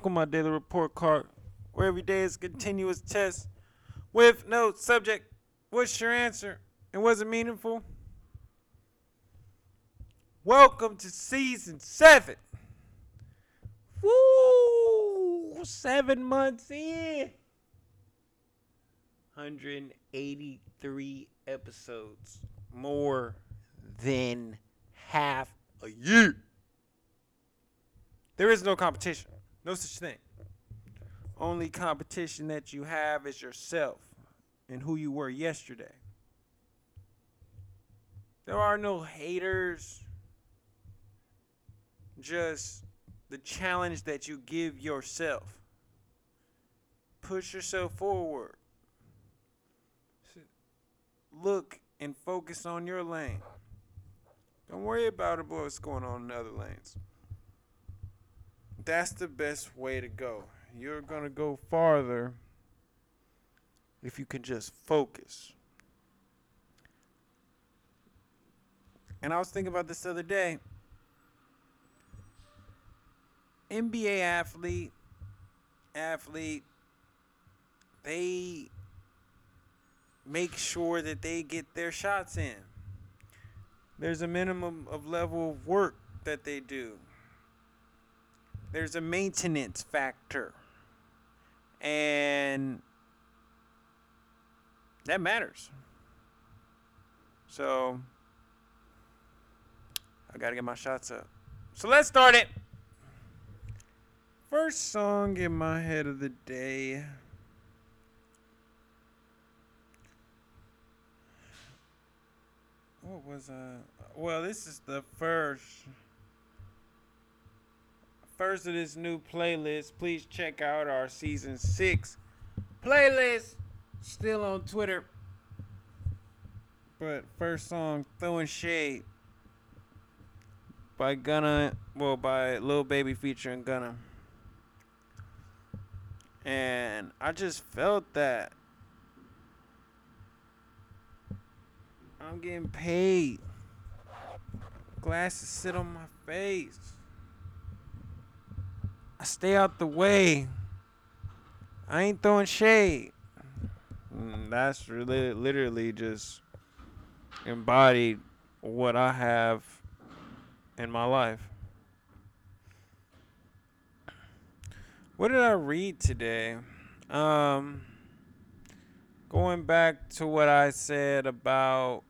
Welcome my daily report card, where every day is a continuous test with no subject. What's your answer? And was it meaningful? Welcome to season seven. Woo! Seven months in. 183 episodes. More than half a year. There is no competition. No such thing. Only competition that you have is yourself and who you were yesterday. There are no haters. Just the challenge that you give yourself. Push yourself forward. Look and focus on your lane. Don't worry about what's going on in other lanes. That's the best way to go. You're going to go farther if you can just focus. And I was thinking about this the other day. NBA athlete, athlete, they make sure that they get their shots in. There's a minimum of level of work that they do. There's a maintenance factor. And that matters. So I got to get my shots up. So let's start it. First song in my head of the day. What was uh well this is the first first of this new playlist. Please check out our season 6 playlist still on Twitter. But first song Throwing Shade by Gunna, well by Lil Baby featuring Gunna. And I just felt that I'm getting paid. Glasses sit on my face. I stay out the way. I ain't throwing shade. Mm, that's really literally just embodied what I have in my life. What did I read today? Um, going back to what I said about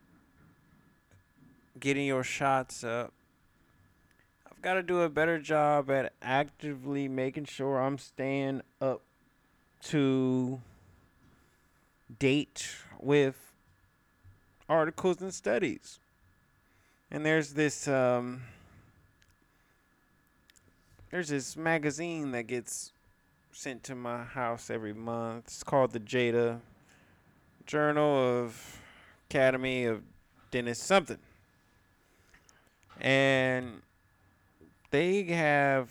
getting your shots up. Got to do a better job at actively making sure I'm staying up to date with articles and studies. And there's this um, there's this magazine that gets sent to my house every month. It's called the Jada Journal of Academy of Dentist something. And they have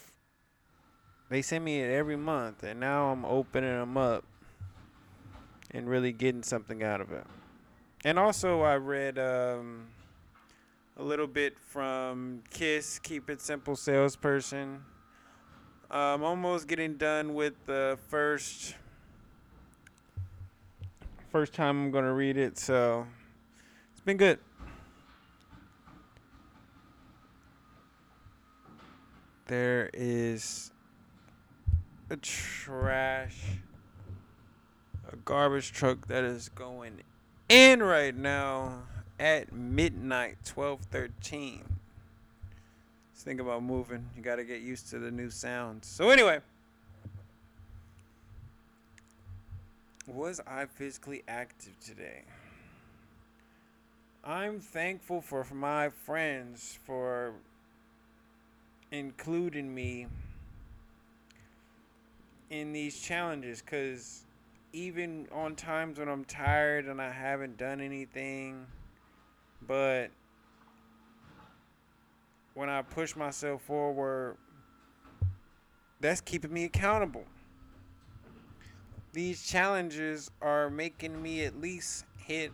they send me it every month and now I'm opening them up and really getting something out of it. And also I read um, a little bit from Kiss Keep It Simple Salesperson I'm almost getting done with the first first time I'm gonna read it, so it's been good. There is a trash, a garbage truck that is going in right now at midnight, twelve thirteen think about moving. You got to get used to the new sounds. So anyway, was I physically active today? I'm thankful for my friends for including me in these challenges because even on times when I'm tired and I haven't done anything, but when I push myself forward, that's keeping me accountable. These challenges are making me at least hit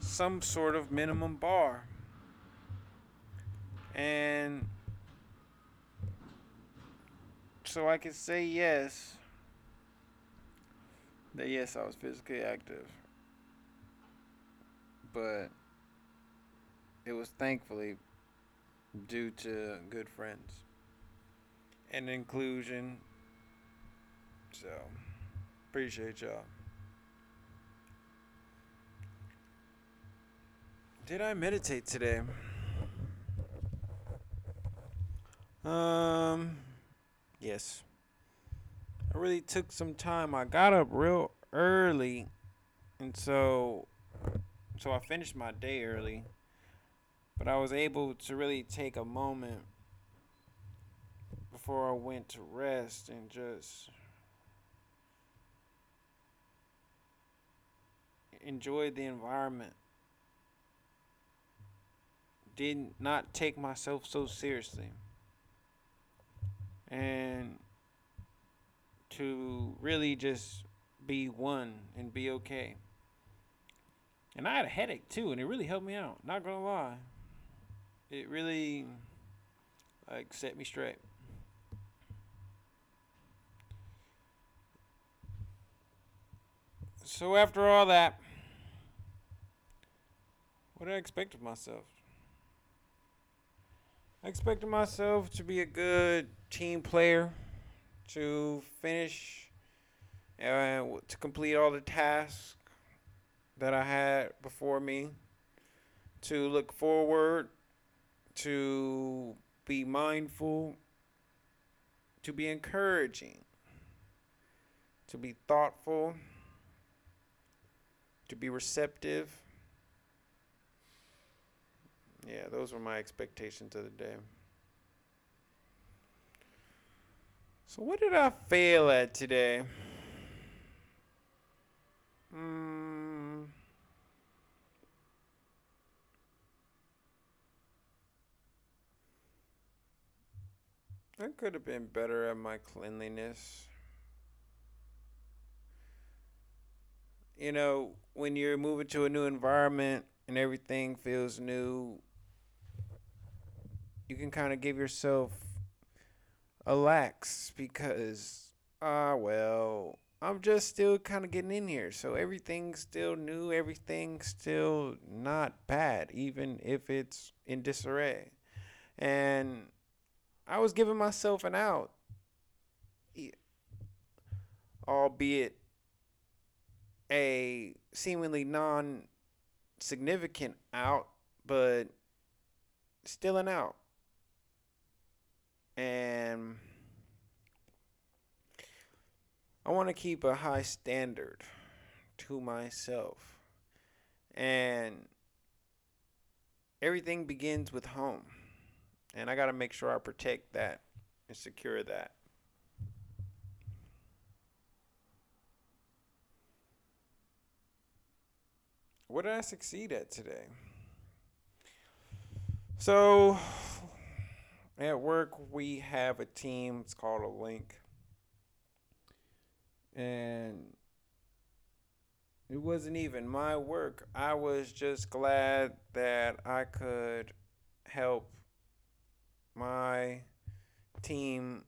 some sort of minimum bar. And so I can say yes. That yes, I was physically active. But it was thankfully due to good friends and inclusion. So, appreciate y'all. Did I meditate today? Um, yes. I really took some time. I got up real early, and so, so I finished my day early. But I was able to really take a moment before I went to rest and just enjoy the environment did not take myself so seriously. And to really just be one and be okay. And I had a headache too, and it really helped me out. Not gonna lie. It really like set me straight. So after all that, what did I expect of myself? I expected myself to be a good team player, to finish uh, and to complete all the tasks that I had before me, to look forward, to be mindful, to be encouraging, to be thoughtful, to be receptive yeah, those were my expectations of the day. So, what did I fail at today? Hmm. I could have been better at my cleanliness. You know, when you're moving to a new environment and everything feels new, you can kind of give yourself a lax because ah uh, well i'm just still kind of getting in here. So everything's still new everything's still not bad even if it's in disarray. And i was giving myself an out. Albeit a seemingly non significant out but still an out and I want to keep a high standard to myself. And everything begins with home. And I got to make sure I protect that and secure that. What did I succeed at today? So, at work, we have a team. It's called a link. And it wasn't even my work. I was just glad that I could help my team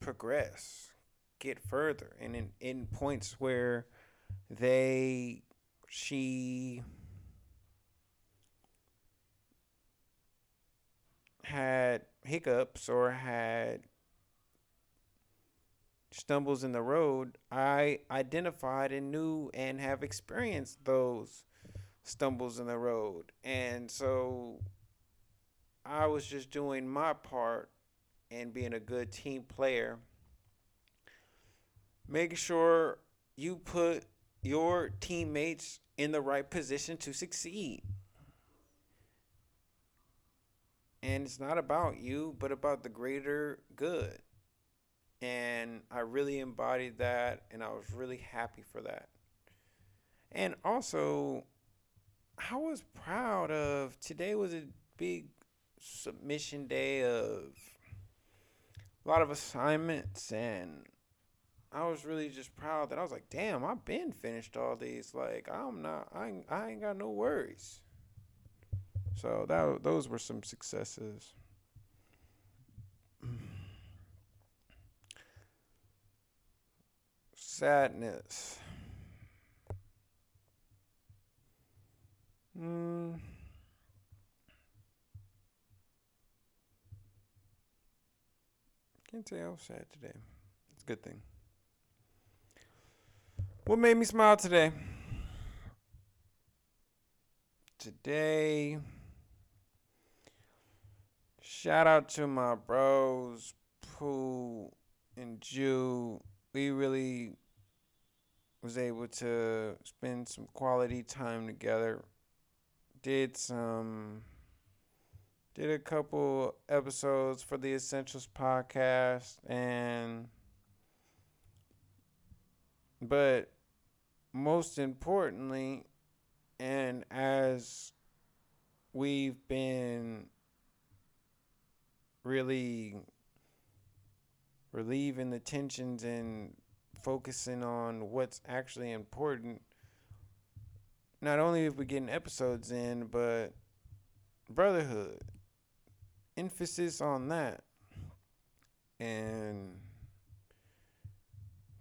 progress, get further, and in, in points where they, she, had hiccups or had stumbles in the road, I identified and knew and have experienced those stumbles in the road. And so I was just doing my part and being a good team player, making sure you put your teammates in the right position to succeed. And it's not about you, but about the greater good. And I really embodied that, and I was really happy for that. And also, I was proud of today was a big submission day of a lot of assignments and I was really just proud that I was like, damn, I've been finished all these. Like, I'm not, I I ain't got no worries. So that those were some successes. Sadness. Mm. Can't say I was sad today. It's a good thing. What made me smile today? Today shout out to my bros, Pooh and Jew. We really was able to spend some quality time together. Did some did a couple episodes for the Essentials podcast and but most importantly and as we've been really relieving the tensions and focusing on what's actually important not only if we're getting episodes in but brotherhood emphasis on that and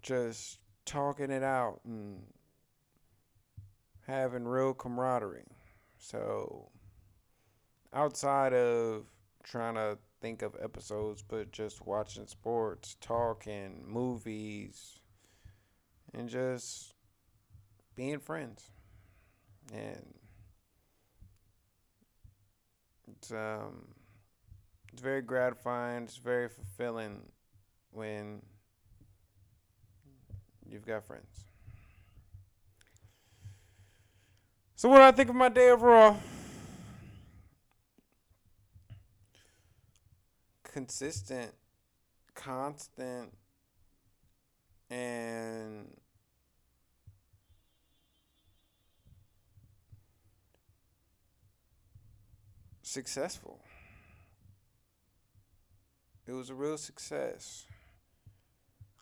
just talking it out and having real camaraderie. So, outside of trying to think of episodes, but just watching sports, talking, movies, and just being friends. And it's um it's very gratifying. It's very fulfilling when you've got friends. So, what do I think of my day overall? Consistent, constant, and successful. It was a real success.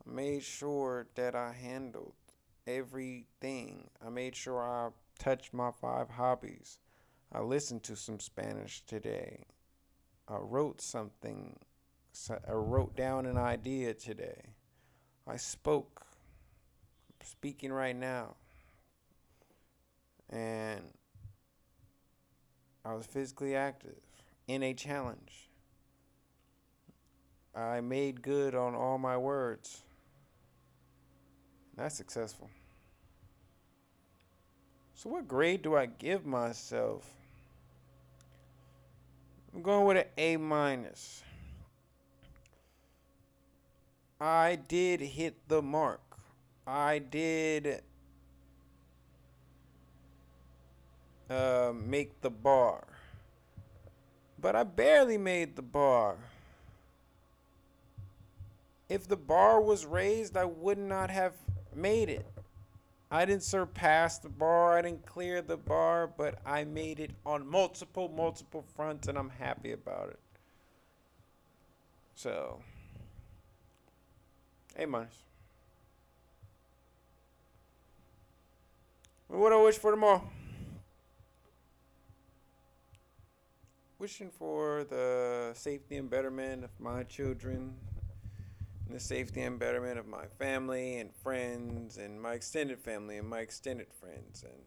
I made sure that I handled everything. I made sure I touched my five hobbies. I listened to some Spanish today. I wrote something. I wrote down an idea today. I spoke. I'm speaking right now. And I was physically active in a challenge. I made good on all my words. That's successful. So, what grade do I give myself? I'm going with an A minus. I did hit the mark. I did uh, make the bar. But I barely made the bar. If the bar was raised, I would not have made it. I didn't surpass the bar, I didn't clear the bar, but I made it on multiple, multiple fronts, and I'm happy about it. So, A minus. What I wish for tomorrow? Wishing for the safety and betterment of my children, the safety and betterment of my family and friends and my extended family and my extended friends and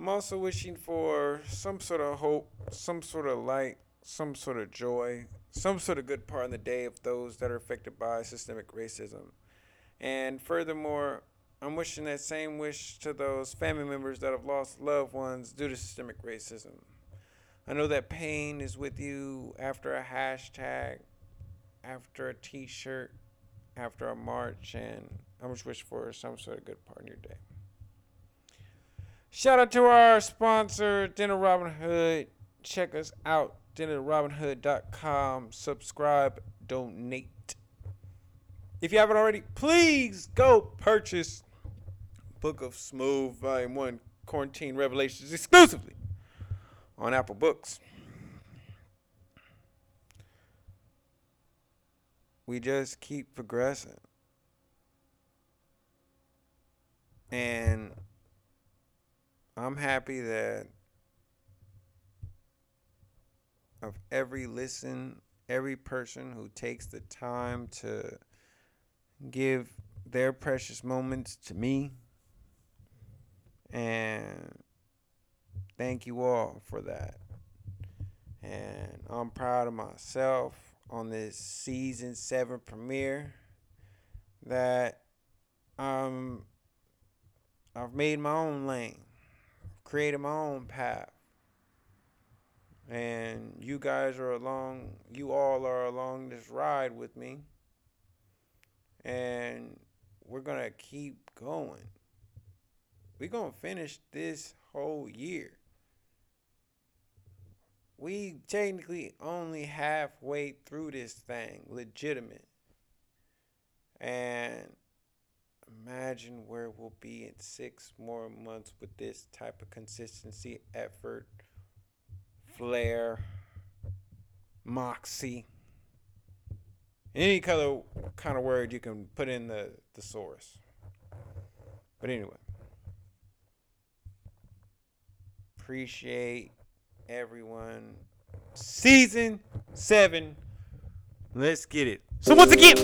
I'm also wishing for some sort of hope, some sort of light, some sort of joy, some sort of good part in the day of those that are affected by systemic racism. And furthermore, I'm wishing that same wish to those family members that have lost loved ones due to systemic racism. I know that pain is with you after a hashtag, after a t shirt, after a march, and I just wish for some sort of good part in your day. Shout out to our sponsor, Dinner Robin Hood. Check us out, dinnerrobinhood.com. Subscribe, donate. If you haven't already, please go purchase Book of Smooth Volume 1 Quarantine Revelations exclusively on Apple Books. We just keep progressing. And I'm happy that of every listen, every person who takes the time to give their precious moments to me. And thank you all for that. And I'm proud of myself on this season seven premiere that um I've made my own lane, created my own path. And you guys are along, you all are along this ride with me. And we're going to keep going. We're going to finish this whole year. We technically only halfway through this thing, legitimate. And imagine where we'll be in six more months with this type of consistency, effort, flair, moxie. Any color kind of word you can put in the thesaurus. But anyway. Appreciate everyone. Season seven. Let's get it. So once again.